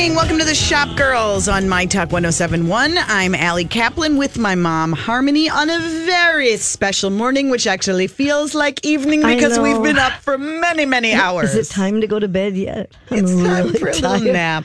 morning. Welcome to the Shop Girls on My Talk 1071. I'm Allie Kaplan with my mom, Harmony, on a very special morning, which actually feels like evening because we've been up for many, many hours. Is it time to go to bed yet? I'm It's time really for a little tired. nap.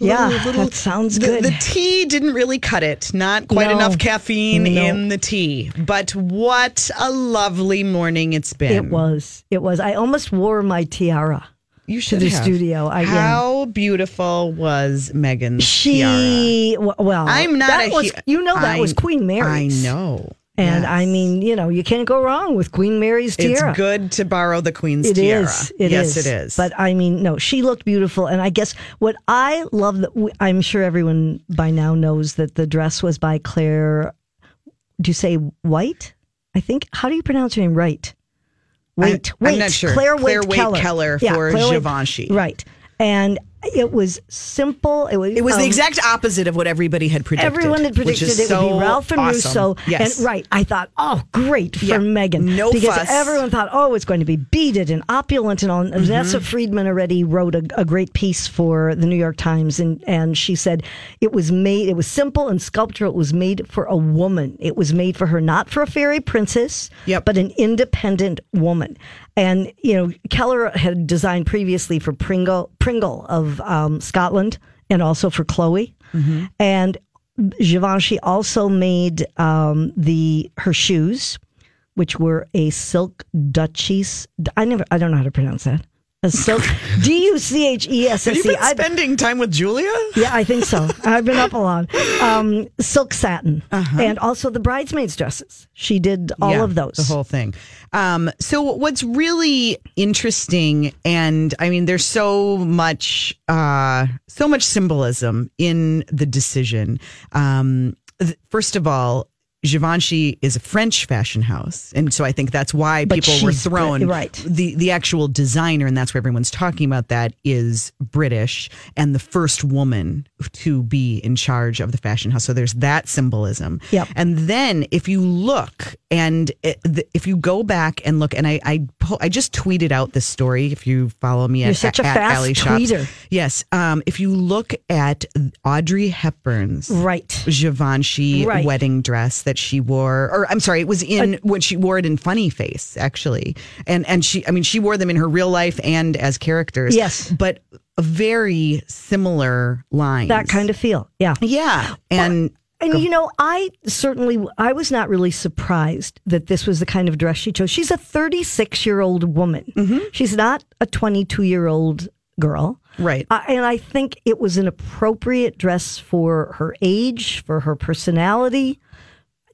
Yeah, that sounds the, good. The tea didn't really cut it. Not quite No. enough caffeine No. in the tea. But what a lovely morning it's been. It was. It was. I almost wore my tiara. You to should the have. studio. I, yeah. How beautiful was Meghan's tiara? She w- well, I'm not That a was, hu- you know that I- was Queen Mary's. I know. and Yes. I mean, you know, you can't go wrong with Queen Mary's tiara. It's good to borrow the queen's It tiara. is. It yes, is. it is. But I mean, no, she looked beautiful, and I guess what I love that we, I'm sure everyone by now knows that the dress was by Clare. Do you say White? I think. How do you pronounce her name? Right. Wait, I'm wait. not sure. Clare, Clare Waight Keller, Keller Yeah, for Claire Givenchy. Right, and it was simple. It was. it was the um, exact opposite of what everybody had predicted. Everyone had predicted it would be Ralph and awesome. Russo. Yes. And right, I thought, oh, great for Yeah. Meghan. No because fuss. everyone thought, oh, it's going to be beaded and opulent and all. And Vanessa Mm-hmm. Friedman already wrote a, a great piece for the New York Times, and and she said it was made. It was simple and sculptural. It was made for a woman. It was made for her, not for a fairy princess, Yep. but an independent woman. And you know, Keller had designed previously for Pringle Pringle of um, Scotland, and also for Chloe. Mm-hmm. And Givenchy also made um, the her shoes, which were a silk duchesse. I never, I don't know how to pronounce that. A silk D U C H E S Have you S E. been I- spending time with Julia? Yeah, I think so. I've been up a lot. Um, silk satin, Uh-huh. and also the bridesmaids' dresses. She did all Yeah, of those. The whole thing. Um, so what's really interesting, and I mean, there's so much, uh, so much symbolism in the decision. Um, first of all, Givenchy is a French fashion house, and so I think that's why But people were thrown. right. The the actual designer, and that's where everyone's talking about that is British and the first woman to be in charge of the fashion house. So there's that symbolism. Yep. And then if you look and if you go back and look, and I I, I just tweeted out this story. If you follow me You're at, such a at fast Shops. tweeter. Yes. Um, if you look at Audrey Hepburn's Right. Givenchy Right. wedding dress that she wore, or I'm sorry, it was in when she wore it in Funny Face actually, and and she, I mean, she wore them in her real life and as characters. Yes. but a very similar lines. That kind of feel. Yeah. yeah, and And you know, I certainly I was not really surprised that this was the kind of dress she chose. She's a 36 year old woman. Mm-hmm. She's not a 22 year old girl. right. Uh, and I think it was an appropriate dress for her age, for her personality,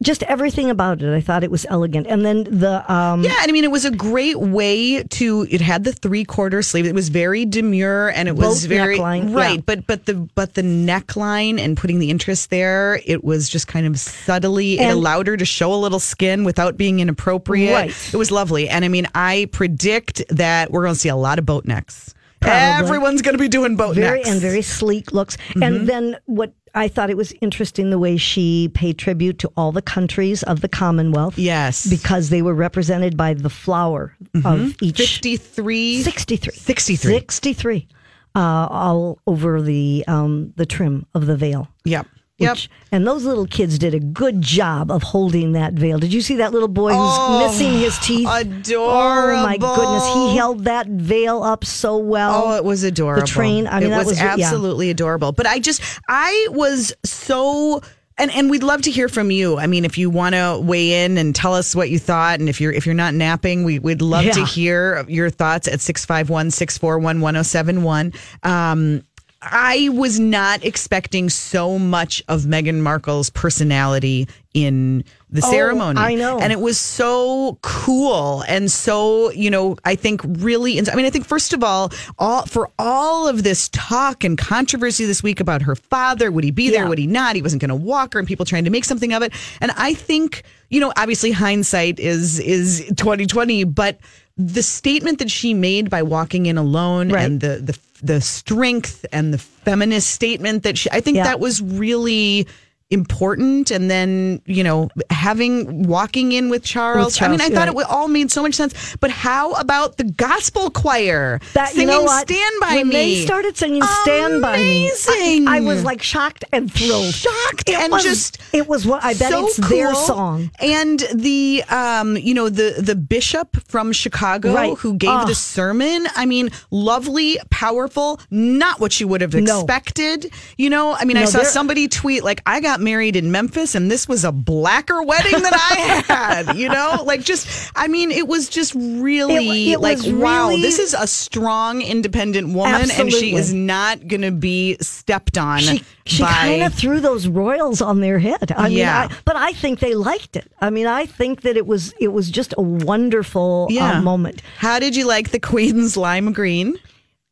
just everything about it. I thought it was elegant. And then the um, Yeah, and I mean, it was a great way to. It had the three quarter sleeve. It was very demure, and it was very neckline, right. yeah. But but the but the neckline and putting the interest there, it was just kind of subtly. it allowed her to show a little skin without being inappropriate. Right. It was lovely, and I mean, I predict that we're going to see a lot of boat necks. Probably. Everyone's going to be doing boat very necks. and very sleek looks. Mm-hmm. And then what I thought it was interesting the way she paid tribute to all the countries of the Commonwealth. Yes. Because they were represented by the flower of each 53. 63. 63. 63. Uh, all over the um, the trim of the veil. Yep. Yep. Which- and those little kids did a good job of holding that veil. Did you see that little boy who's Oh, missing his teeth? Adorable. Oh my goodness, he held that veil up so well. Oh, it was adorable. The train. I mean, it that was, was yeah. absolutely adorable. But I just, I was so. And, and we'd love to hear from you. I mean, if you want to weigh in and tell us what you thought, and if you're if you're not napping, we, we'd love to hear your thoughts at 651 641 1071. Um, I was not expecting so much of Meghan Markle's personality in the Oh, ceremony. I know. And it was so cool and so, you know, I think really, I mean, I think first of all, all for all of this talk and controversy this week about her father, would he be there? Yeah. Would he not? He wasn't going to walk her and people trying to make something of it. And I think, you know, obviously hindsight is, is 2020, but the statement that she made by walking in alone Right. and the, the, the strength and the feminist statement that she, I think Yeah. that was really important and then you know having walking in with charles, With i mean i Charles, thought right. it wa- all made so much sense but how about the gospel choir That singing you know stand by when me they started singing "Stand by Me," I, I was like shocked and thrilled. shocked It and was- just it was what I bet so it's their song. and the um you know the the bishop from chicago Right. who gave Ah. the sermon i mean lovely powerful not what you would have No. expected you know i mean i saw somebody tweet like i got married in memphis and this was a blacker wedding than i had you know like just i mean it was just really It- it like wow really- this is a strong independent woman and she is not gonna be stepped on She she kind of threw those royals on their head. I mean, Yeah. I, but I think they liked it. I mean, I think that it was it was just a wonderful Yeah. uh, moment. How did you like the Queen's lime green?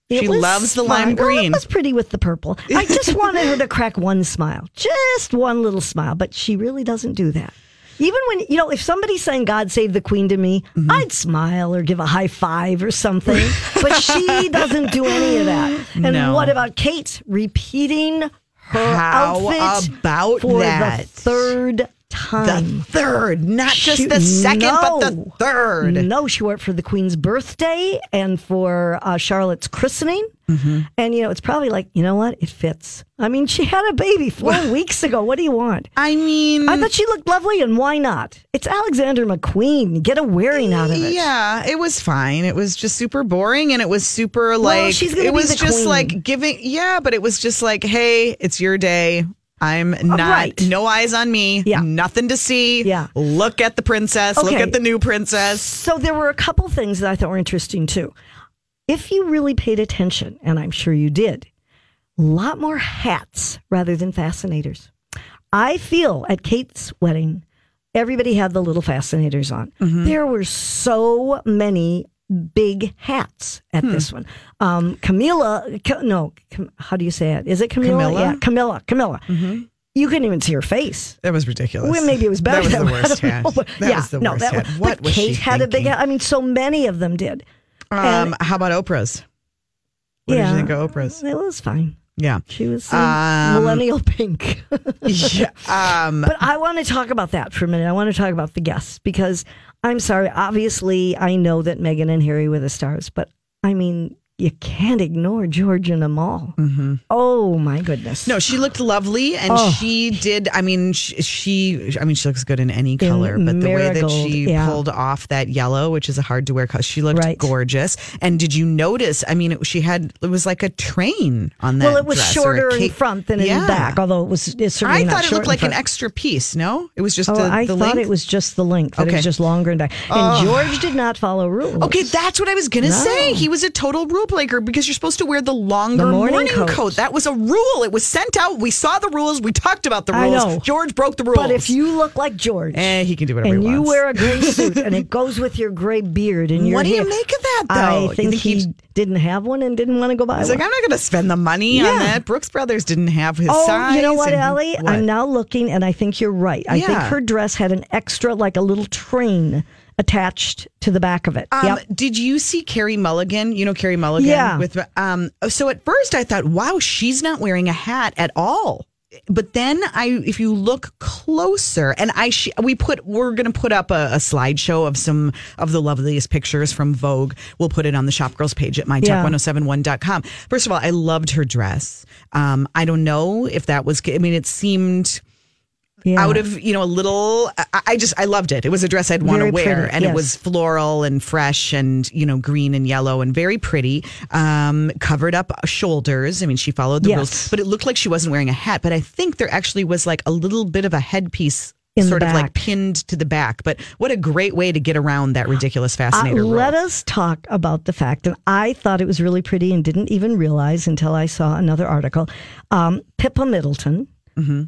It she loves the lime Well, green. it was pretty with the purple. I just wanted her to crack one smile, just one little smile, but she really doesn't do that. Even when you know, if somebody's saying "God save the Queen" to me, Mm-hmm. I'd smile or give a high five or something. but she doesn't do any of that. And No. what about Kate repeating her How outfit about for that? the third the third, not just She- the second, but the third. No, she wore it for the Queen's birthday and for uh, Charlotte's christening. Mm-hmm. And, you know, it's probably like, you know what? It fits. I mean, she had a baby four weeks ago. What do you want? I mean, I thought she looked lovely, and why not? It's Alexander McQueen. Get a wearing out of it. yeah, it was fine. It was just super boring, and it was super like she's gonna it be was the just queen. like giving. Yeah, but it was just like, hey, it's your day. I'm not. right. No eyes on me. Yeah. Nothing to see. Yeah. Look at the princess. Look at the new princess. So there were a couple things that I thought were interesting too. If you really paid attention, and I'm sure you did, a lot more hats rather than fascinators. I feel at Kate's wedding, everybody had the little fascinators on. Mm-hmm. There were so many big hats at Hmm. this one. Um, Camilla, no, how do you say it? Is it Camilla? Camilla? Yeah, Camilla, Camilla. You couldn't even see her face. That was ridiculous. Well, maybe it was better. That was the worst hat. know, That yeah, was the no, worst that hat. was- What but was Kate had a big hat. I mean, so many of them did. Um, how about Oprah's? What did Yeah. you think of Oprah's? It was fine. Yeah. She was Um, millennial pink. yeah. Um, but I want to talk about that for a minute. I want to talk about the guests because I'm sorry. Obviously, I know that Meghan and Harry were the stars, but I mean, you can't ignore George and Amal. Mm-hmm. Oh my goodness! no, she looked lovely, and Oh. she did. I mean, she, she. I mean, she looks good in any color, but the way that she yeah. pulled off that yellow, which is a hard to wear color, she looked Right. gorgeous. And did you notice? I mean, it, she had it was like a train on that. well, it was dress or a shorter in front than in Yeah. back, although it was it's certainly I not thought it looked in like an extra piece. No, it was just Oh, the, I the thought length. it was just the length. That it Okay. was just longer and back. And oh. George did not follow rules. Okay, that's what I was gonna No. say. He was a total rule breaker because you're supposed to wear the longer The morning morning, coat. coat. That was a rule. It was sent out. We saw the rules. We talked about the rules. George broke the rules. But if you look like George, eh, he can do whatever and he you wants. wear a gray suit and it goes with your gray beard and your what do you hair. make of that, though? I You think, he he's- didn't have one and didn't want to go buy He's one. like, I'm not going to spend the money on that. Brooks Brothers didn't have his Oh, size. you know what, Ellie? what? I'm now looking, and I think you're right. I think her dress had an extra, like a little train attached to the back of it. Um, yep. Did you see Carey Mulligan? You know Carey Mulligan. Yeah. With um. So at first I thought, wow, she's not wearing a hat at all. But then I, if you look closer, and I, sh- we put, we're going to put up a, a slideshow of some of the loveliest pictures from Vogue. We'll put it on the Shop Girls page at Yeah. mytalk1071.com. First of all, I loved her dress. Um, I don't know if that was, I mean, it seemed Yeah. out of you know a little I, I just i loved it it was a dress i'd want to wear pretty, and yes. it was floral and fresh and you know green and yellow and very pretty um covered up shoulders i mean she followed the Yes. rules but it looked like she wasn't wearing a hat but i think there actually was like a little bit of a headpiece In sort of like pinned to the back but what a great way to get around that ridiculous Uh, fascinator rule. let us talk about the fact, that I thought it was really pretty and didn't even realize until I saw another article. Um, Pippa Middleton,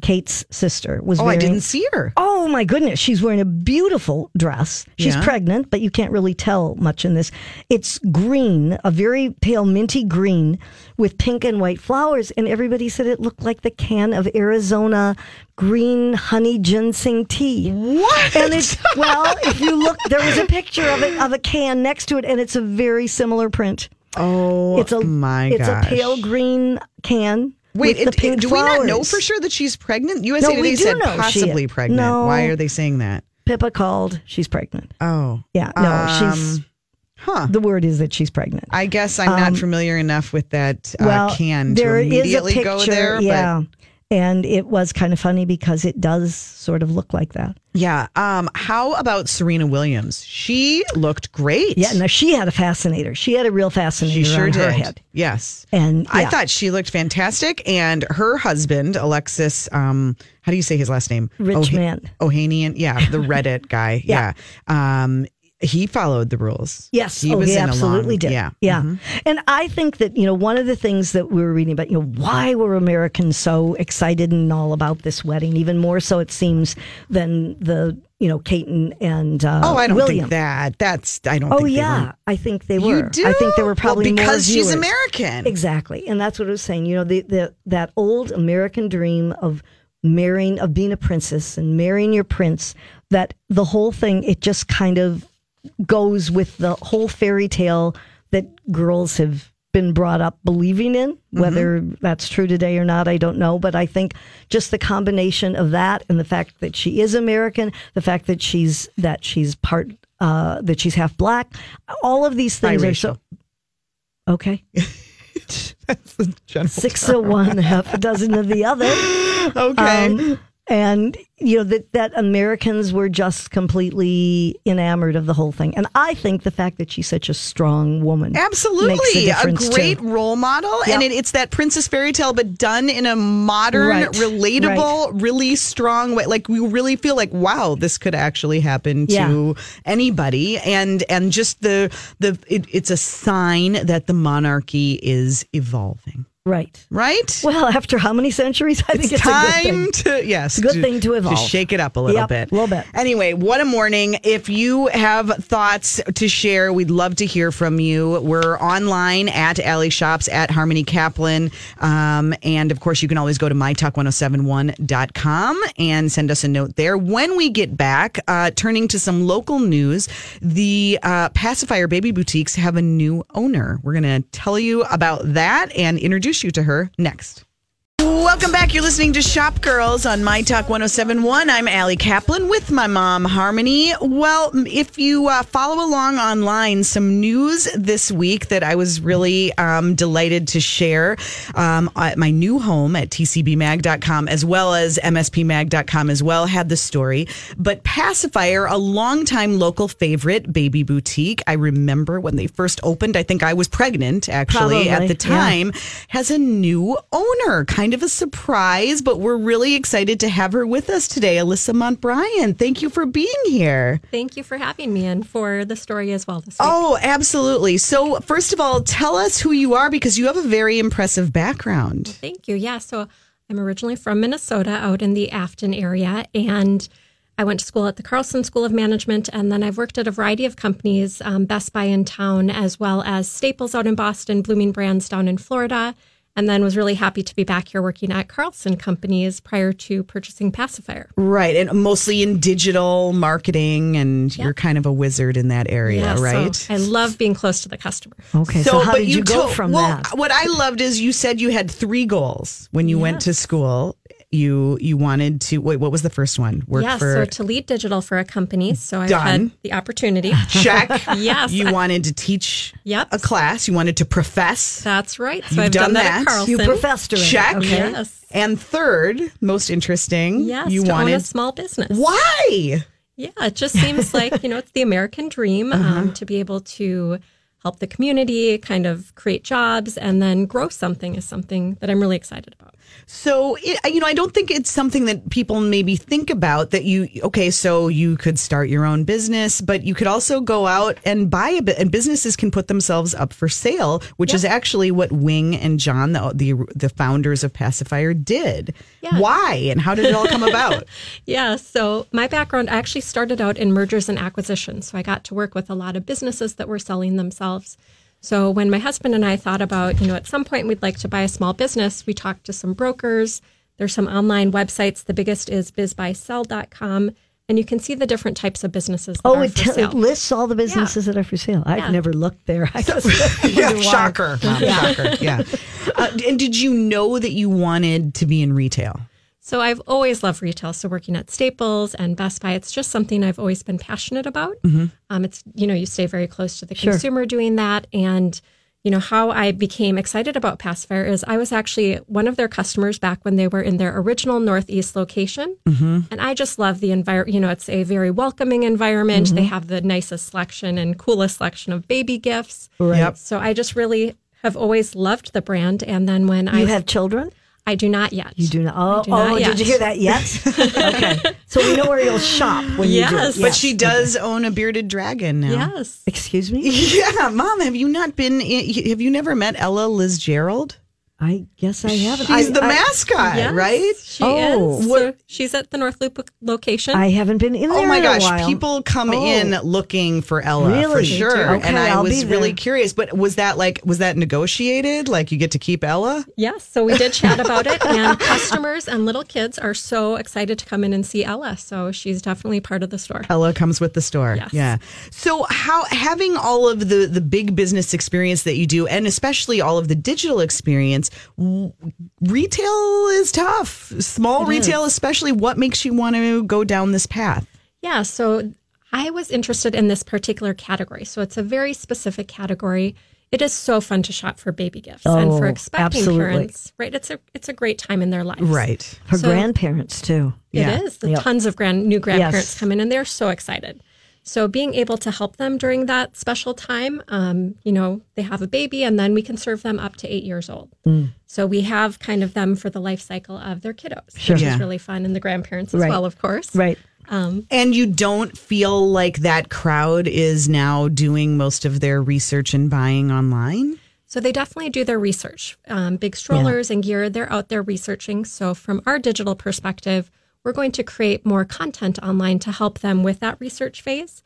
Kate's sister, was Mm-hmm. oh i didn't see her Oh my goodness, she's wearing a beautiful dress. She's Yeah. pregnant, but you can't really tell much in this. It's green, a very pale minty green with pink and white flowers, and everybody said it looked like the can of Arizona green honey ginseng tea. what And it's well, if you look, there was a picture of it of a can next to it, and it's a very similar print. oh It's a my it's gosh. a pale green can Wait, it- pink do we not know for sure that she's pregnant? USA No, Today said possibly pregnant. No. Why are they saying that? Pippa called. She's pregnant. Oh, Yeah, no, she's. Um, huh. The word is that she's pregnant. I guess I'm not familiar enough with that uh, Um, well, can to there is immediately a picture, go there. yeah. And it was kind of funny because it does sort of look like that. Yeah. Um, how about Serena Williams? She looked great. Yeah, no, she had a fascinator. She had a real fascinator she sure on did. her head. Yes. And I thought she looked fantastic. And her husband, Alexis, um, how do you say his last name? Rich Oha- man. Ohanian. Yeah, the Reddit guy. yeah. Um, he followed the rules. Yes, He oh, was he absolutely did. Yeah. yeah. Mhm. And I think that you know one of the things that we were reading about, you know, why were Americans so excited and all about this wedding? Even more so, it seems, than the you know Kate and, and uh, Oh, I don't William. think that. That's, I don't Oh think they yeah. I think they were. You do? I think there were Well, probably more because she's viewers. American. Exactly, and that's what I was saying. You know, the, the that old American dream of marrying, of being a princess and marrying your prince. That the whole thing, it just kind of goes with the whole fairy tale that girls have been brought up believing in. Whether that's true today or not, I don't know. But I think just the combination of that and the fact that she is American, the fact that she's that she's part uh, that she's half black, all of these things are so. Okay. That's the general six of one, half a dozen of the other. Okay. Um, and you know that that Americans were just completely enamored of the whole thing, and I think the fact that she's such a strong woman, Absolutely. A, difference, great too. role model. And it, it's that princess fairy tale, but done in a modern, Right. relatable, really strong way. Like we really feel like, wow, this could actually happen to Yeah. anybody. And and just the the it, it's a sign that the monarchy is evolving. Right? Right? Well, after how many centuries? I think it's a good time thing. to yes, a good thing to evolve. shake it up a little Yep, bit, a little bit. Anyway, what a morning! If you have thoughts to share, we'd love to hear from you. We're online at Allie Shops at Harmony Kaplan, um, and of course, you can always go to mytalk1071.com and send us a note there. When we get back, uh, turning to some local news, the uh, pacifier baby boutiques have a new owner. We're going to tell you about that and introduce you to her next. Welcome back. You're listening to Shop Girls on My Talk 1071. I'm Allie Kaplan with my mom, Harmony. Well, if you uh, follow along online, some news this week that I was really um, delighted to share um, at my new home at tcbmag.com as well as mspmag.com as well had the story. But Pacifier, a longtime local favorite baby boutique. I remember when they first opened, I think I was pregnant actually at Probably, the yeah. time has a new owner. Kind of a surprise, but we're really excited to have her with us today. Alyssa Montbryan, thank you for being here. Thank you for having me and for the story as well. Oh, absolutely. So, first of all, tell us who you are because you have a very impressive background. Thank you. Yeah. So I'm originally from Minnesota out in the Afton area and I went to school at the Carlson School of Management and then I've worked at a variety of companies, um, Best Buy in town, as well as Staples out in Boston, Bloomin' Brands down in Florida. And then was really happy to be back here working at Carlson companies prior to purchasing Pacifier. Right. And mostly in digital marketing, and you're kind of a wizard in that area, Yeah, so right? I love being close to the customer. Okay, so, how but did you, go to- from well, that? What I loved is you said you had three goals when you went to school. You you wanted to wait. What was the first one? Work yeah, for so to lead digital for a company. So I've had the opportunity. check. Yes, You I- wanted to teach Yep. a class. You wanted to profess. That's right. So You've I've done done, that, that. at Carlson. you professed her. Check. Okay. Yes. And third, most interesting, Yes, you to own a small business. why? Yeah, it just seems like, you know, it's the American dream Uh-huh. um, to be able to help the community, kind of create jobs, and then grow something is something that I'm really excited about. So, it, you know, I don't think it's something that people maybe think about that you, okay, so you could start your own business, but you could also go out and buy a bit, and businesses can put themselves up for sale, which is actually what Wing and John, the, the, the founders of Pacifier, did. Yeah. Why and how did it all come about? Yeah, so my background I actually started out in mergers and acquisitions. So I got to work with a lot of businesses that were selling themselves. So when my husband and I thought about, you know, at some point we'd like to buy a small business, we talked to some brokers. There's some online websites. The biggest is bizbuysell.com. and you can see the different types of businesses. That Oh, are it, for t- sale. it lists all the businesses that are for sale. I've Yeah. never looked there. I just yeah, wonder why. shocker. Mom, shocker. Yeah. Uh, and did you know that you wanted to be in retail? So I've always loved retail. So working at Staples and Best Buy, it's just something I've always been passionate about. Mm-hmm. Um, it's you know you stay very close to the Sure. consumer doing that, and you know how I became excited about Pacifier is I was actually one of their customers back when they were in their original Northeast location, mm-hmm. and I just love the environment. You know, it's a very welcoming environment. They mm-hmm. have the nicest selection and coolest selection of baby gifts. Right. Yep. So I just really have always loved the brand. And then when You I have children? I do not yet. You do not. Oh, do oh did you hear that yet? okay. So we know where you'll shop when you do. Yes. But she does own a bearded dragon now. Yes. Excuse me? Yeah, mom, have you not been? In, have you never met Ella Fitzgerald? I guess I haven't. She's I, the I, mascot, Yes, right? She Oh. is. So she's at the North Loop location. I haven't been in oh there Oh my in gosh, a while. people come Oh. in looking for Ella for sure. Okay, and I I'll was be really curious, but was that like was that negotiated? Like you get to keep Ella? yes. So we did chat about it, and customers and little kids are so excited to come in and see Ella. So she's definitely part of the store. Ella comes with the store. Yes. Yeah. So how having all of the the big business experience that you do and especially all of the digital experience, w- retail is tough. Small retail especially what makes you want to go down this path? Yeah. So I was interested in this particular category. So it's a very specific category. It is so fun to shop for baby gifts and for Oh, expecting absolutely. parents. Right. It's a it's a great time in their lives. Right. For So- grandparents too. It Yeah. is. The Yep. Tons of grand new grandparents Yes. come in and they're so excited. So being able to help them during that special time, um, you know, they have a baby and then we can serve them up to eight years old. Mm. So we have kind of them for the life cycle of their kiddos, Sure. which Yeah. is really fun, and the grandparents as Right. well, of course. Right. And you don't feel like that crowd is now doing most of their research and buying online? So they definitely do their research. Um, big strollers and gear, they're out there researching. So from our digital perspective, we're going to create more content online to help them with that research phase.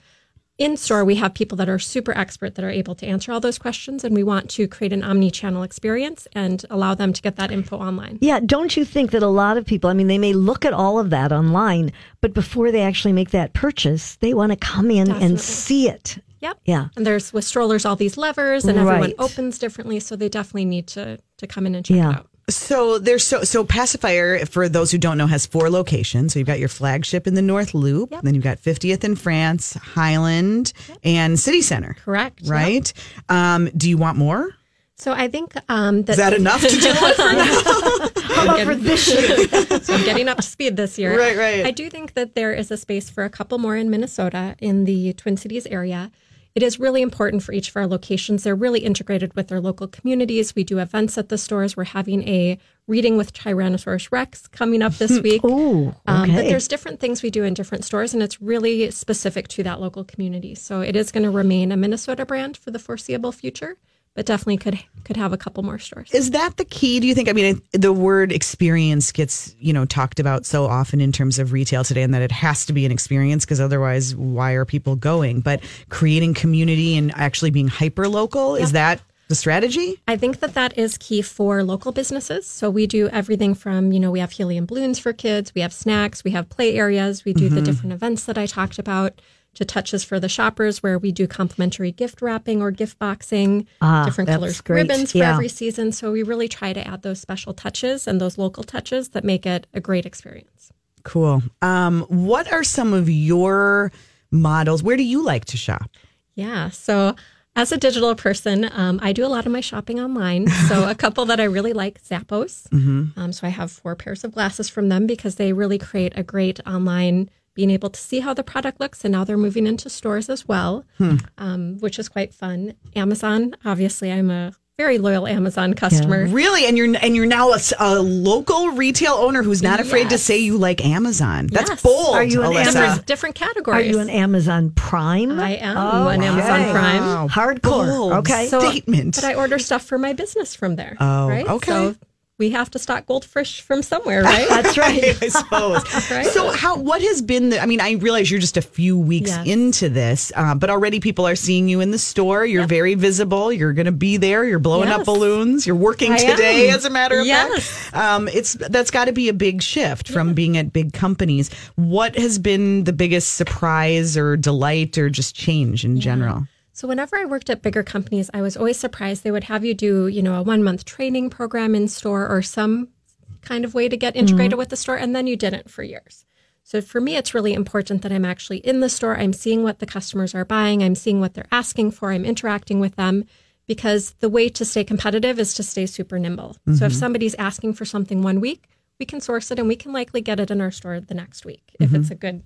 In store, we have people that are super expert that are able to answer all those questions, and we want to create an omni-channel experience and allow them to get that info online. Yeah, don't you think that a lot of people, I mean, they may look at all of that online, but before they actually make that purchase, they want to come in Definitely. and see it. Yep. Yeah. And there's with strollers all these levers, and everyone Right. opens differently, so they definitely need to to come in and check Yeah. it out. So there's so so pacifier for those who don't know has four locations. So you've got your flagship in the North Loop, Yep. then you've got 50th in France, Highland, and City Center. Correct. Yep. Right? Um, do you want more? So I think um, that Is that enough to do it for now? How about for this year? so I'm getting up to speed this year. Right, right. I do think that there is a space for a couple more in Minnesota in the Twin Cities area. It is really important for each of our locations. They're really integrated with their local communities. We do events at the stores. We're having a reading with Tyrannosaurus Rex coming up this week. Ooh, Um, but there's different things we do in different stores, and it's really specific to that local community. So it is going to remain a Minnesota brand for the foreseeable future, but definitely could could have a couple more stores. Is that the key? Do you think? I mean, the word experience gets you know talked about so often in terms of retail today, and that it has to be an experience because otherwise, why are people going? But creating community and actually being hyper local is that the strategy? I think that that is key for local businesses. So we do everything from, you know, we have helium balloons for kids, we have snacks, we have play areas, we do the mm-hmm. different events that I talked about, to touches for the shoppers where we do complimentary gift wrapping or gift boxing, Ah, different colors great. ribbons for Yeah. every season. So we really try to add those special touches and those local touches that make it a great experience. Cool. Um, what are some of your models? Where do you like to shop? Yeah. So as a digital person, um, I do a lot of my shopping online. So a couple that I really like, Zappos. Um, so I have four pairs of glasses from them because they really create a great online being able to see how the product looks. And now they're moving into stores as well, um, which is quite fun. Amazon, obviously, I'm a very loyal Amazon customer. Really, and you're and you're now a local retail owner who's not afraid to say you like Amazon. That's Yes. bold. Are you an Alyssa. Different, different Are you an Amazon Prime? I am Oh, an Amazon okay. Prime. Hardcore. Bold Okay. So- statement. But I order stuff for my business from there. Oh, right? okay. So we have to stock goldfish from somewhere, right? That's right. I suppose. Right. So, how what has been the? I mean, I realize you're just a few weeks Yes. into this, uh, but already people are seeing you in the store. You're very visible. You're going to be there. You're blowing up balloons. You're working I today, am. as a matter of Yes. fact. Um, it's that's got to be a big shift from being at big companies. What has been the biggest surprise or delight or just change in general? So whenever I worked at bigger companies, I was always surprised they would have you do, you know, a one month training program in store or some kind of way to get integrated mm-hmm. with the store, and then you didn't for years. So for me, it's really important that I'm actually in the store. I'm seeing what the customers are buying. I'm seeing what they're asking for. I'm interacting with them because the way to stay competitive is to stay super nimble. So if mm-hmm. somebody's asking for something one week, we can source it and we can likely get it in our store the next week if it's mm-hmm. a good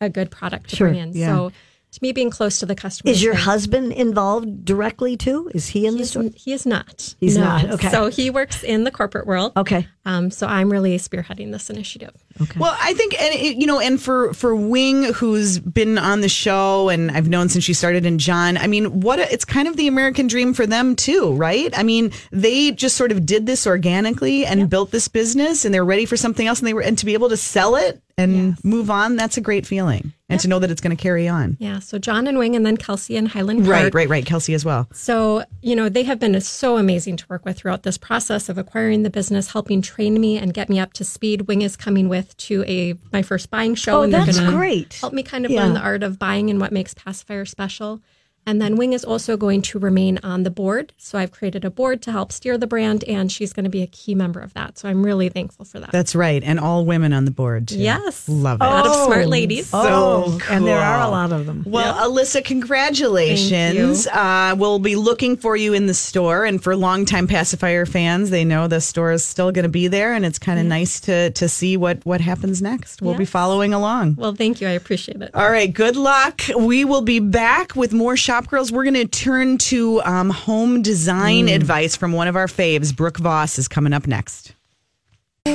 a good product to Sure, bring in. yeah. So to me, being close to the customer Is your husband involved directly too? Is he in the He's, store? he is not. He's No. not, okay. So he works in the corporate world. Okay. Um, so I'm really spearheading this initiative. Okay. Well, I think, and it, you know, and for for Wing, who's been on the show, and I've known since she started in John. I mean, what a, it's kind of the American dream for them too, right? I mean, they just sort of did this organically and built this business, and they're ready for something else, and they were, and to be able to sell it and move on, that's a great feeling, and to know that it's going to carry on. Yeah. So John and Wing, and then Kelsey and Highland Park. Right, right, right. Kelsey as well. So, you know, they have been so amazing to work with throughout this process of acquiring the business, helping train me and get me up to speed. Wing is coming with to a my first buying show. Oh, and that's great. Help me kind of Yeah. learn the art of buying and what makes Pacifier special. And then Wing is also going to remain on the board. So I've created a board to help steer the brand, and she's going to be a key member of that. So I'm really thankful for that. That's right, and all women on the board. Too. yes. love it. A lot of smart ladies. Oh, So and there are a lot of them. Well, Alyssa, congratulations. Uh, we'll be looking for you in the store. And for longtime pacifier fans, they know the store is still going to be there. And it's kind of nice to, to see what, what happens next. We'll be following along. Well, thank you. I appreciate it. All right, good luck. We will be back with more Girls. We're going to turn to um, home design advice from one of our faves. Brooke Voss is coming up next.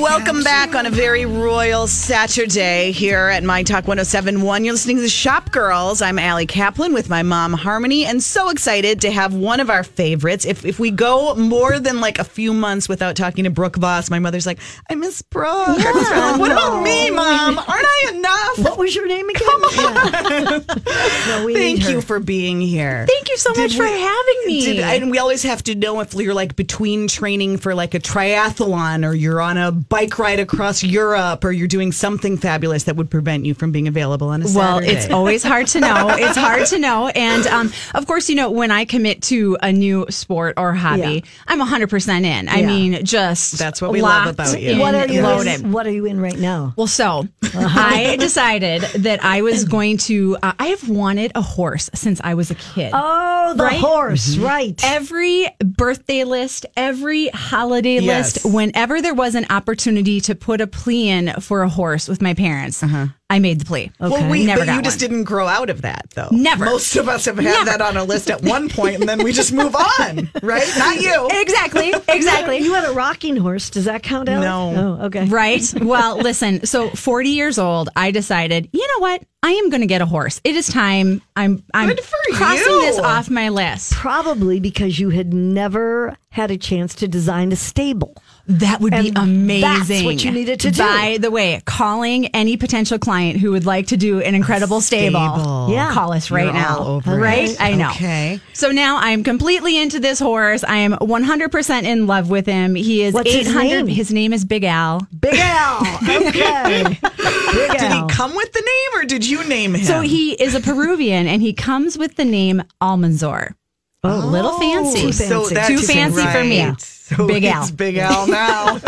Welcome back on a very royal Saturday here at My Talk 1071. You're listening to the Shop Girls. I'm Allie Kaplan with my mom, Harmony, and so excited to have one of our favorites. If, if we go more than like a few months without talking to Brooke Voss, my mother's like, I miss Brooke. Yeah, what about me, mom? Aren't I enough? What was your name again? Yeah. no, we Thank you for being here. Thank you so Did much for having me. Did, and we always have to know if you're like between training for like a triathlon or you're on a bike ride across Europe or you're doing something fabulous that would prevent you from being available on a well, Saturday. Well, it's always hard to know. It's hard to know. And um, of course, you know, when I commit to a new sport or hobby, Yeah. I'm 100% in. I Yeah. mean, just That's what we love about you. What are you loaded. in, What are you in right now? Well, so I decided that I was going to. Uh, I have wanted a horse since I was a kid. Oh, the Right? horse, right? Every birthday list, every holiday Yes. list, whenever there was an opportunity to put a plea in for a horse with my parents, uh-huh. I made the plea. Well, we, never but got you just didn't grow out of that, though. Never. Most of us have had Never. that on a list at one point, and then we just move on, right? Not you. Exactly, exactly. You had a rocking horse. Does that count out? No. Oh, okay. Right. Well, listen. So, 40 years old, I decided, you know what? I am going to get a horse. It is time. I'm. I'm Good for crossing you. this off my list. Probably because you had never had a chance to design a stable. That would be amazing. that's what you needed to do. By the way, calling any potential client who would like to do an incredible stable, Stable. Yeah. call us right You're now. over it. right? I know. Okay. So now I'm completely into this horse. I am 100% in love with him. He is What's his 800. name? His name is Big Al. Big Al. Okay. Big Did he come with the name, or did you name him? So he is a Peruvian and he comes with the name Almanzor. Oh, a little oh. fancy. Too So fancy. that's Too fancy for me. Right. So Big it's Al. Big Al now.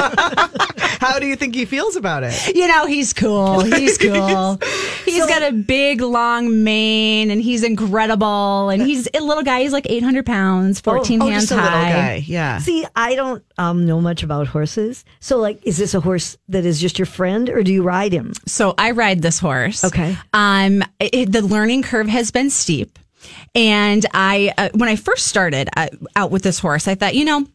How do you think he feels about it? You know, he's cool. He's cool. He's got a big, long mane and he's incredible. And he's a little guy. He's like 800 pounds, 14 oh, hands just a little high. guy. Yeah. See, I don't um, know much about horses. So, like, is this a horse that is just your friend, or do you ride him? So I ride this horse. Okay. Um, it, the learning curve has been steep, and I uh, when I first started uh, out with this horse, I thought, you know,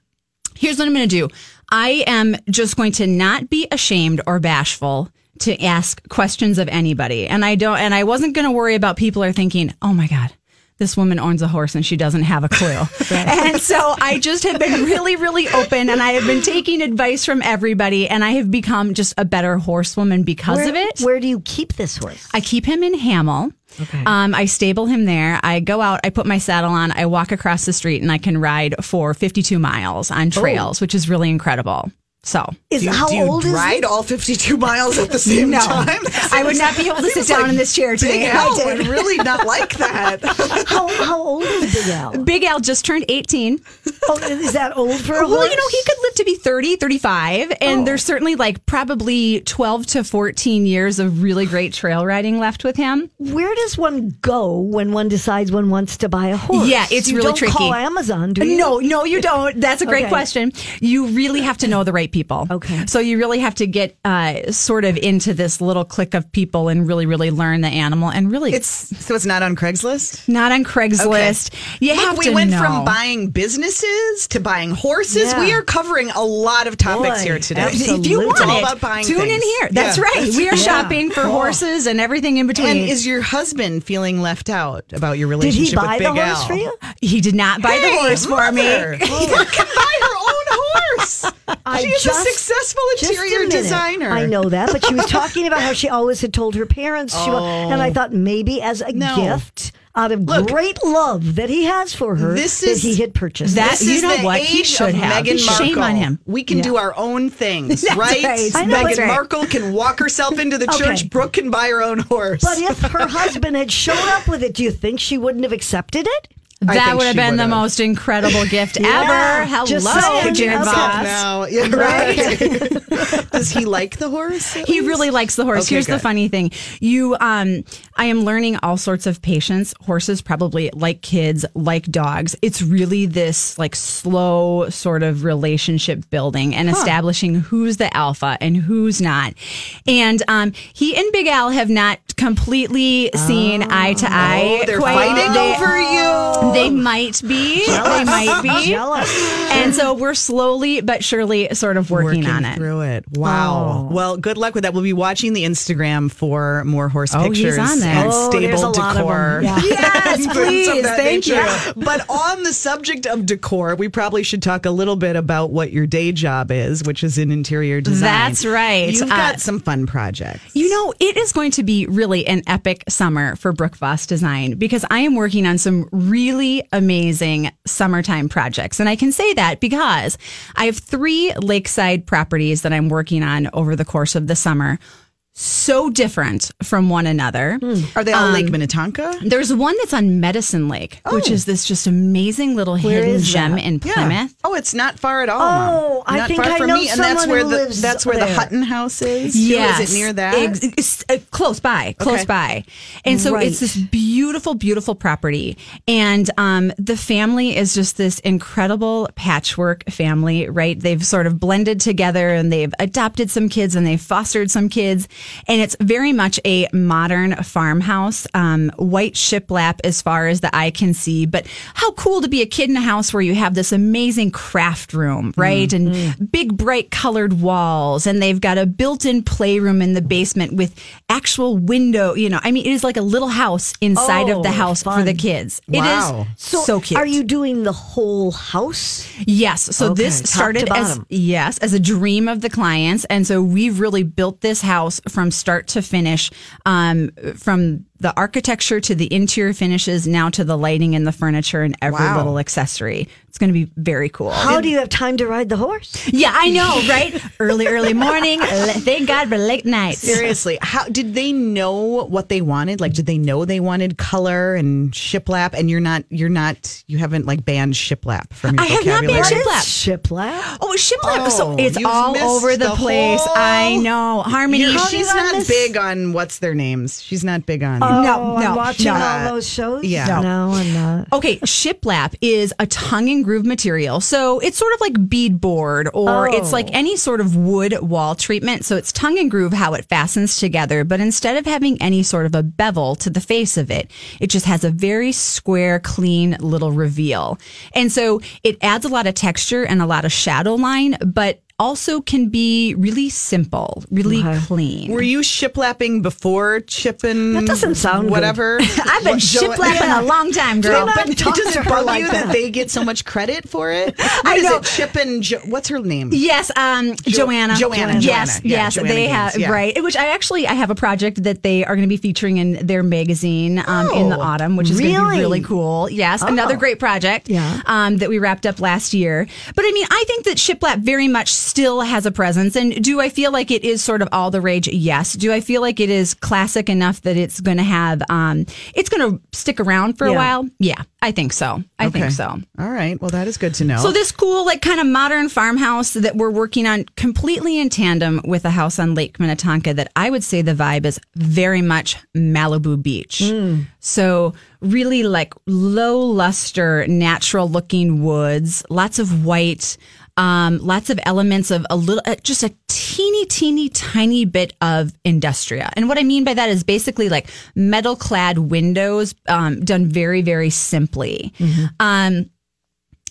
here's what I'm going to do. I am just going to not be ashamed or bashful to ask questions of anybody, and I don't, and I wasn't going to worry about people are thinking, oh my god. This woman owns a horse and she doesn't have a clue. And so I just have been really, really open and I have been taking advice from everybody and I have become just a better horsewoman because where, of it. Where do you keep this horse? I keep him in Hamel. Okay. Um, I stable him there. I go out, I put my saddle on, I walk across the street, and I can ride for 52 miles on trails, which is really incredible. So Is Do you, how do you old is ride all 52 miles at the same No. time? I would not be able to sit down like in this chair today. Big if I Al did. would really not like that. how how old is Big Al? Big Al just turned 18. Oh, is that old for a horse? Well, you know, he could live to be 30, 35. And oh. there's certainly like probably 12 to 14 years of really great trail riding left with him. Where does one go when one decides one wants to buy a horse? Yeah, it's you really don't tricky. Call Amazon, do you? No, no, you don't. That's a great Okay. question. You really have to know the right people. Okay. So you really have to get uh, sort of into this little clique of people and really, really learn the animal and really. It's so it's not on Craigslist. not on Craigslist. You Look, have we went know. from buying businesses to buying horses. Yeah. We are covering a lot of topics Boy, here today. absolutely. If you want it, about buying tune in here. That's Yeah. right. We are Yeah. shopping for Cool. horses and everything in between. And is your husband feeling left out about your relationship? Did he buy with the Big horse Al? for you? he did not buy the Hey, horse for me. mother. You can buy her own horse. I she is just- a successful Just a interior designer. I know that, but she was talking about how she always had told her parents, she wa- and I oh. thought maybe as a No. gift out of Look, great love that he has for her, this that is- he had purchased. That- This you know the what? He should of have. Meghan Markle. Shame on him. We can Yeah. do our own things, right? right. I know, Meghan right. Markle can walk herself into the Okay. church. Brooke can buy her own horse. but if her husband had shown up with it, do you think she wouldn't have accepted it? That would have been the most incredible gift Yeah, ever. just Hello, saying. Jim Okay. Boss. now, yeah, right. Does he like the horse? He least? really likes the horse. Okay, Here's the funny thing. You um I am learning all sorts of patience. Horses probably like kids, like dogs. It's really this like slow sort of relationship building and establishing who's the alpha and who's not. And um he and Big Al have not completely seen eye to eye. Oh, they're quite. fighting They- over you. They might be. They might be. Jealous. And so we're slowly but surely sort of working, on it. through it. Wow. Oh. Well, good luck with that. We'll be watching the Instagram for more horse Oh, he's pictures on there. and Oh, stable a lot of decor. Yeah. Yes, please. Thank nature. you. But on the subject of decor, we probably should talk a little bit about what your day job is, which is in interior design. That's right. You've Uh, got some fun projects. You know, it is going to be really an epic summer for Brooke Voss Design because I am working on some really amazing summertime projects. And I can say that because I have three lakeside properties that I'm working on over the course of the summer. So different from one another. Are they all Um, Lake Minnetonka? There's one that's on Medicine Lake, which is this just amazing little Where hidden gem that? in Plymouth. Oh, it's not far at all. Oh, Mom. I not think far I from know me, and that's someone where who the lives that's where the. Hutton House is. Yes. is it near that? Ex- it's, uh, close by, close Okay. by. And so Right. it's this beautiful, beautiful property. And um, the family is just this incredible patchwork family, right? They've sort of blended together and they've adopted some kids and they've fostered some kids. And it's very much a modern farmhouse, um, white shiplap as far as the eye can see. But how cool to be a kid in a house where you have this amazing craft room, right? And big, bright colored walls. And they've got a built in playroom in the basement with actual window. You know, I mean, it is like a little house inside of the Oh, house for the kids. Wow. It is so, cute. Are you doing the whole house? Yes. So Okay, this started as yes, as a dream of the clients. And so we've really built this house from start to finish, um, from the architecture to the interior finishes, now to the lighting and the furniture and every Wow. little accessory. It's going to be very cool. How do you have time to ride the horse? yeah, I know, right? early, early morning. Thank God for late nights. Seriously, how did they know what they wanted? Like, did they know they wanted color and shiplap? And you're not, you're not, you haven't like banned shiplap from your I have not vocabulary. banned Shiplap. shiplap? Oh, shiplap. so Oh, it's all over the, the place. whole- I know. Harmony. She's not miss- big on what's their names. She's not big on. Oh, No, I'm no, watching no. all those shows. Yeah. no, I'm not. Okay, shiplap is a tongue and groove material. So it's sort of like beadboard or Oh. it's like any sort of wood wall treatment. So it's tongue and groove how it fastens together, but instead of having any sort of a bevel to the face of it, it just has a very square, clean little reveal. And so it adds a lot of texture and a lot of shadow line, but also can be really simple, really clean. Were you shiplapping before chipping? That doesn't sound good. whatever. I've been What, shiplapping Yeah. a long time, girl. not But talk does to it her bug like you that. that. they get so much credit for it? What I is know. it? Chip jo- what's her name? Yes, um, Joanna. Joanna, Yes, Joanna. Yeah, yes, Joanna they Gaines, have yeah. right. Which I actually I have a project that they are going to be featuring in their magazine um, in the Oh, autumn, which is going to really? be really cool. Yes, another Oh. great project. Yeah. um, that we wrapped up last year. But I mean, I think that shiplap very much still has a presence. And do I feel like it is sort of all the rage? Yes. Do I feel like it is classic enough that it's going to have um, it's going to stick around for a while? Yeah, I think so. I Okay. think so. All right. Well, that is good to know. So this cool, like kind of modern farmhouse that we're working on completely in tandem with a house on Lake Minnetonka that I would say the vibe is very much Malibu Beach. So really like low luster, natural looking woods, lots of white, um, lots of elements of a little, uh, just a teeny, teeny, tiny bit of industria. And what I mean by that is basically like metal clad windows, um, done very, very simply. Um,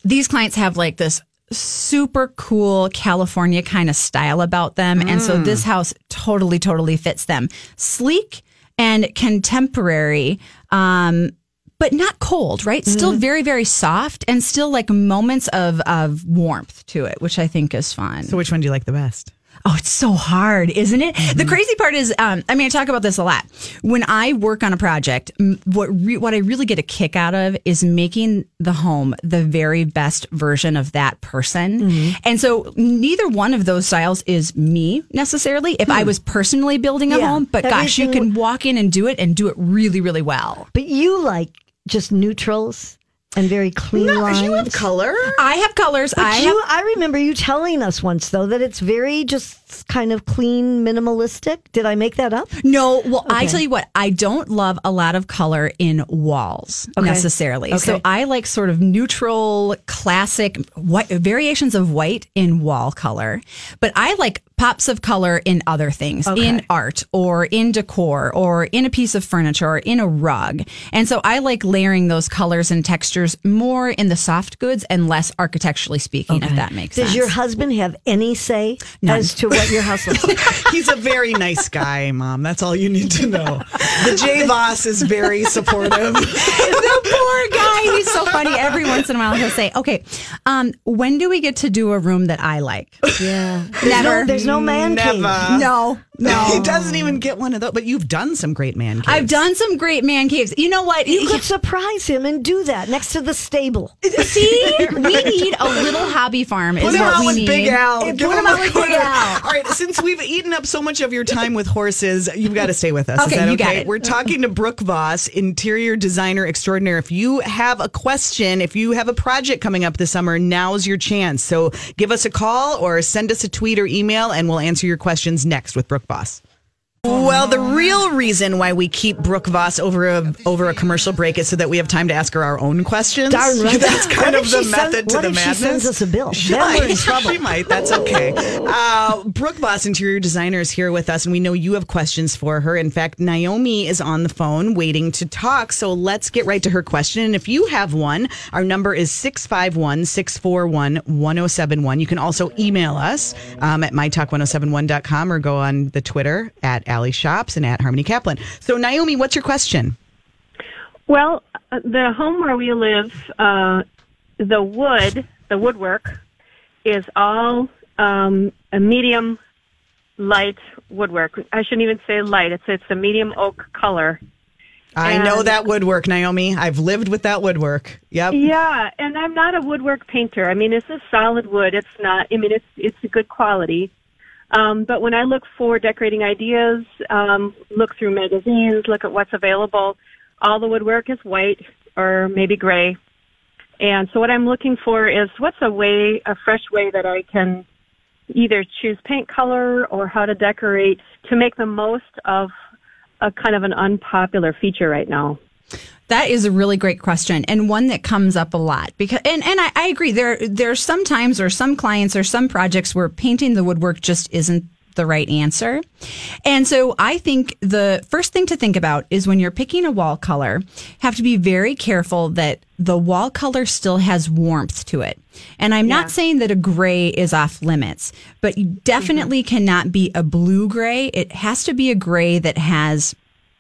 these clients have like this super cool California kind of style about them. And so this house totally, totally fits them. Sleek and contemporary, um, but not cold, right? Still mm-hmm. very, very soft and still like moments of, of warmth to it, which I think is fun. so which one do you like the best? Oh, it's so hard, isn't it? The mm-hmm. crazy part is, um, I mean, I talk about this a lot. When I work on a project, what re- what I really get a kick out of is making the home the very best version of that person. Mm-hmm. And so, neither one of those styles is me necessarily. If I hmm. was personally building a Yeah. home, but gosh, you can walk in and do it and do it really, really well. But you like just neutrals and very clean lines. you have color. I have colors. But I you, have I remember you telling us once though that it's very just kind of clean, minimalistic. Did I make that up? No, well, I tell you what, I don't love a lot of color in walls Okay. necessarily. So I like sort of neutral, classic white variations of white in wall color, but I like pops of color in other things, in art or in decor or in a piece of furniture or in a rug. And so I like layering those colors and textures more in the soft goods and less architecturally speaking, if that makes Does sense. Does your husband have any say as to what your house looks like? He's a very nice guy, Mom. That's all you need to know. The J Voss is very supportive. the poor guy. He's so funny. Every once in a while, he'll say, "Okay, um, when do we get to do a room that I like?" Yeah. There's Never. No, there's no man cave. No, no. He doesn't even get one of those. But you've done some great man caves. I've done some great man caves. You know what? You could surprise him and do that next to the stable. See, we need a little hobby farm. Put is him what out we with need. Big Al. Put Give him him out with Big. Al. All right, since we've eaten up so much of your time with horses, you've got to stay with us. Okay, Is that you got it. We're talking to Brooke Voss, interior designer extraordinaire. If you have a question, if you have a project coming up this summer, now's your chance. So give us a call or send us a tweet or email, and we'll answer your questions next with Brooke Voss. Well, the real reason why we keep Brooke Voss over a over a commercial break is so that we have time to ask her our own questions. Darn right. That's kind of the she method to what the if she madness. sends us a bill? She Then we're in might. trouble. She might. That's okay. Uh, Brooke Voss, interior designer, is here with us, and we know you have questions for her. In fact, Naomi is on the phone waiting to talk. So let's get right to her question. And if you have one, our number is 651 641 1071. You can also email us um, at mytalk1071.com or go on the Twitter at Allie Shops and at Harmony Kaplan. So, Naomi, what's your question? Well, uh, the home where we live, uh, the wood, the woodwork, is all um, a medium light woodwork. I shouldn't even say light. It's it's a medium oak color. I know that woodwork, Naomi. I've lived with that woodwork. Yep. Yeah, and I'm not a woodwork painter. I mean, it's a solid wood. It's not. I mean, it's it's a good quality. Um, but when I look for decorating ideas, um, look through magazines, look at what's available, all the woodwork is white or maybe gray. And so what I'm looking for is what's a way, a fresh way that I can either choose paint color or how to decorate to make the most of a kind of an unpopular feature right now. That is a really great question and one that comes up a lot because and, and I, I agree there there's some times or some clients or some projects where painting the woodwork just isn't the right answer. And so I think the first thing to think about is when you're picking a wall color, have to be very careful that the wall color still has warmth to it. And I'm not saying that a gray is off limits, but you mm-hmm. definitely cannot be a blue gray. It has to be a gray that has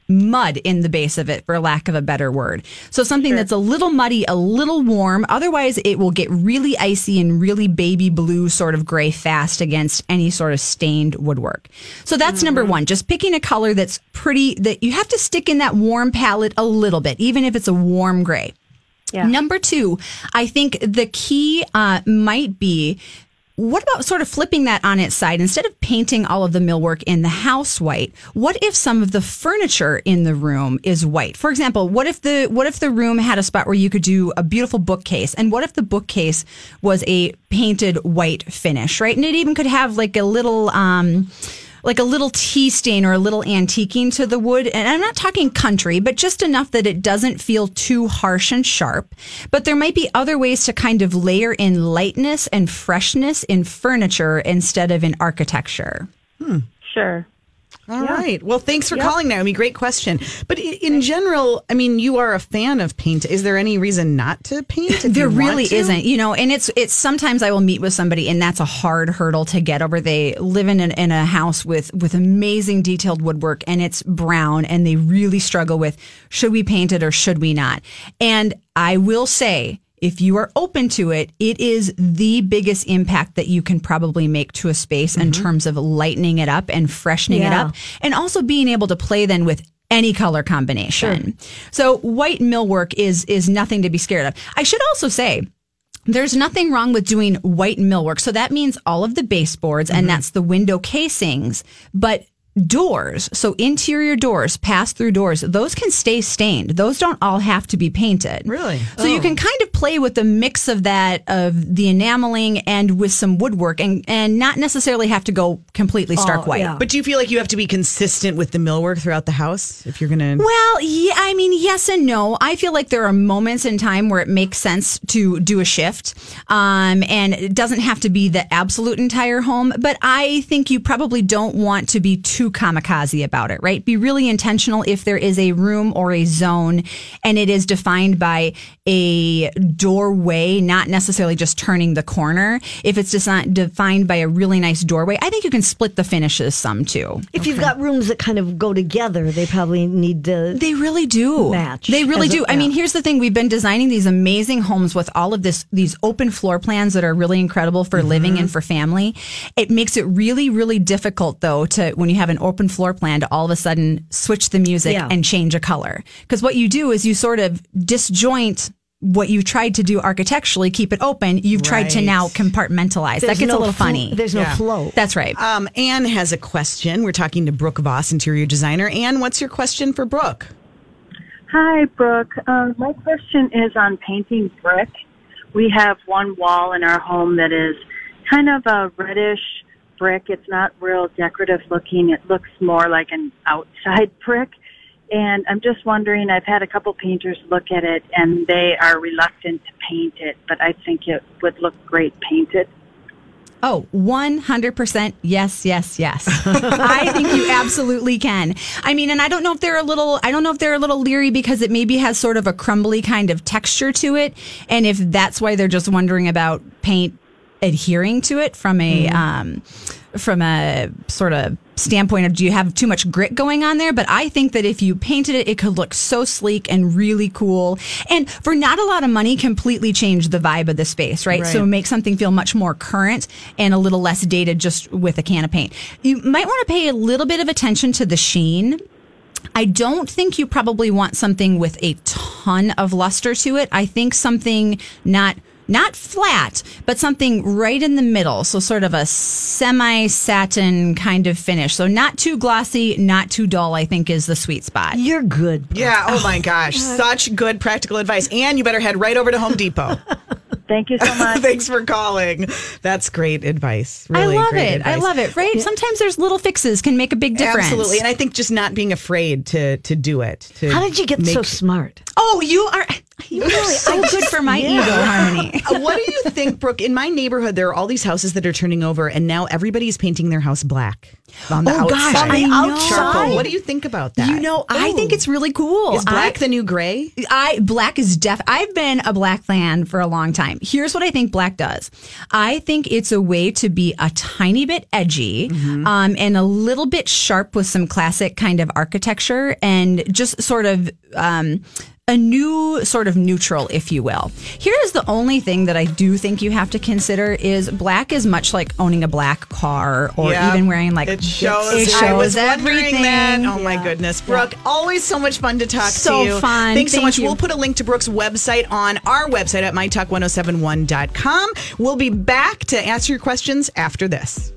mud in the base of it, for lack of a better word. So something that's a little muddy, a little warm. Otherwise, it will get really icy and really baby blue sort of gray fast against any sort of stained woodwork. So that's number one. Just picking a color that's pretty, that you have to stick in that warm palette a little bit, even if it's a warm gray. Yeah. Number two, I think the key uh, might be what about sort of flipping that on its side? Instead of painting all of the millwork in the house white, what if some of the furniture in the room is white? For example, what if the what if the room had a spot where you could do a beautiful bookcase? And what if the bookcase was a painted white finish, right? And it even could have like a little um like a little tea stain or a little antiquing to the wood. And I'm not talking country, but just enough that it doesn't feel too harsh and sharp. But there might be other ways to kind of layer in lightness and freshness in furniture instead of in architecture. Hmm. Sure. All right. Well, thanks for calling, Naomi. Great question. But in general, I mean, you are a fan of paint. Is there any reason not to paint? There really isn't, you know, and it's it's sometimes I will meet with somebody and that's a hard hurdle to get over. They live in an, in a house with with amazing detailed woodwork and it's brown and they really struggle with should we paint it or should we not? And I will say if you are open to it, it is the biggest impact that you can probably make to a space in mm-hmm. terms of lightening it up and freshening it up and also being able to play then with any color combination. So white millwork is is nothing to be scared of. I should also say there's nothing wrong with doing white millwork. So that means all of the baseboards and mm-hmm. that's the window casings, but doors, so interior doors, pass through doors, those can stay stained. Those don't all have to be painted. Really? So you can kind of play with the mix of that of the enameling and with some woodwork and and not necessarily have to go completely stark Oh, white. yeah. But do you feel like you have to be consistent with the millwork throughout the house if you're going to? Well, yeah, I mean, yes and no. I feel like there are moments in time where it makes sense to do a shift. Um, and it doesn't have to be the absolute entire home, but I think you probably don't want to be too kamikaze about it, right? Be really intentional if there is a room or a zone and it is defined by a doorway, not necessarily just turning the corner. If it's desi- defined by a really nice doorway, I think you can split the finishes some too. If you've got rooms that kind of go together, they probably need to. They really do Match They really as a- do. I mean, here's the thing: we've been designing these amazing homes with all of this, these open floor plans that are really incredible for living Mm-hmm. and for family. It makes it really, really difficult, though, to when you have an open floor plan to all of a sudden switch the music Yeah. and change a color. Because what you do is you sort of disjoint. What you tried to do architecturally, keep it open. You've tried to now compartmentalize. That gets no a little flo- funny. There's no Yeah. flow. That's right. Um, Anne has a question. We're talking to Brooke Voss, interior designer. Anne, what's your question for Brooke? Hi, Brooke. Uh, my question is on painting brick. We have one wall in our home that is kind of a reddish brick. It's not real decorative looking. It looks more like an outside brick. And I'm just wondering, I've had a couple painters look at it and they are reluctant to paint it, but I think it would look great painted. Oh, 100% yes, yes, yes. I think you absolutely can. I mean, and I don't know if they're a little, I don't know if they're a little leery because it maybe has sort of a crumbly kind of texture to it. And if that's why they're just wondering about paint adhering to it from a, um, from a sort of standpoint of do you have too much grit going on there? But I think that if you painted it, it could look so sleek and really cool. And for not a lot of money, completely change the vibe of the space, right? So make something feel much more current and a little less dated just with a can of paint. You might want to pay a little bit of attention to the sheen. I don't think you probably want something with a ton of luster to it. I think something not not flat, but something right in the middle. So sort of a semi satin kind of finish. So not too glossy, not too dull, I think is the sweet spot. You're good. Yeah. Oh my gosh. Such good practical advice. And you better head right over to Home Depot. Thank you so much. Thanks for calling. That's great advice. Really I love great it. I love it. Right? Sometimes there's little fixes can make a big difference. Absolutely. And I think just not being afraid to to do it. To How did you get make- so smart? Oh, you are. really, So good for my ego, Harmony. Uh, what do you think, Brooke? In my neighborhood, there are all these houses that are turning over, and now everybody's painting their house black on the Oh, gosh, outside. I know. What do you think about that? You know, I think it's really cool. is black I- the new gray? I black is def. I've been a black fan for a long time. Here's what I think black does. I think it's a way to be a tiny bit edgy, um, and a little bit sharp with some classic kind of architecture, and just sort of. Um, a new sort of neutral, if you will. Here is the only thing that I do think you have to consider is black is much like owning a black car or Yeah. even wearing like It shows. It shows I was everything. that. Oh my goodness, Brooke! Always so much fun to talk So to you. So fun. Thanks so much. you. We'll put a link to Brooke's website on our website at mytalk1071.com. We'll be back to answer your questions after this.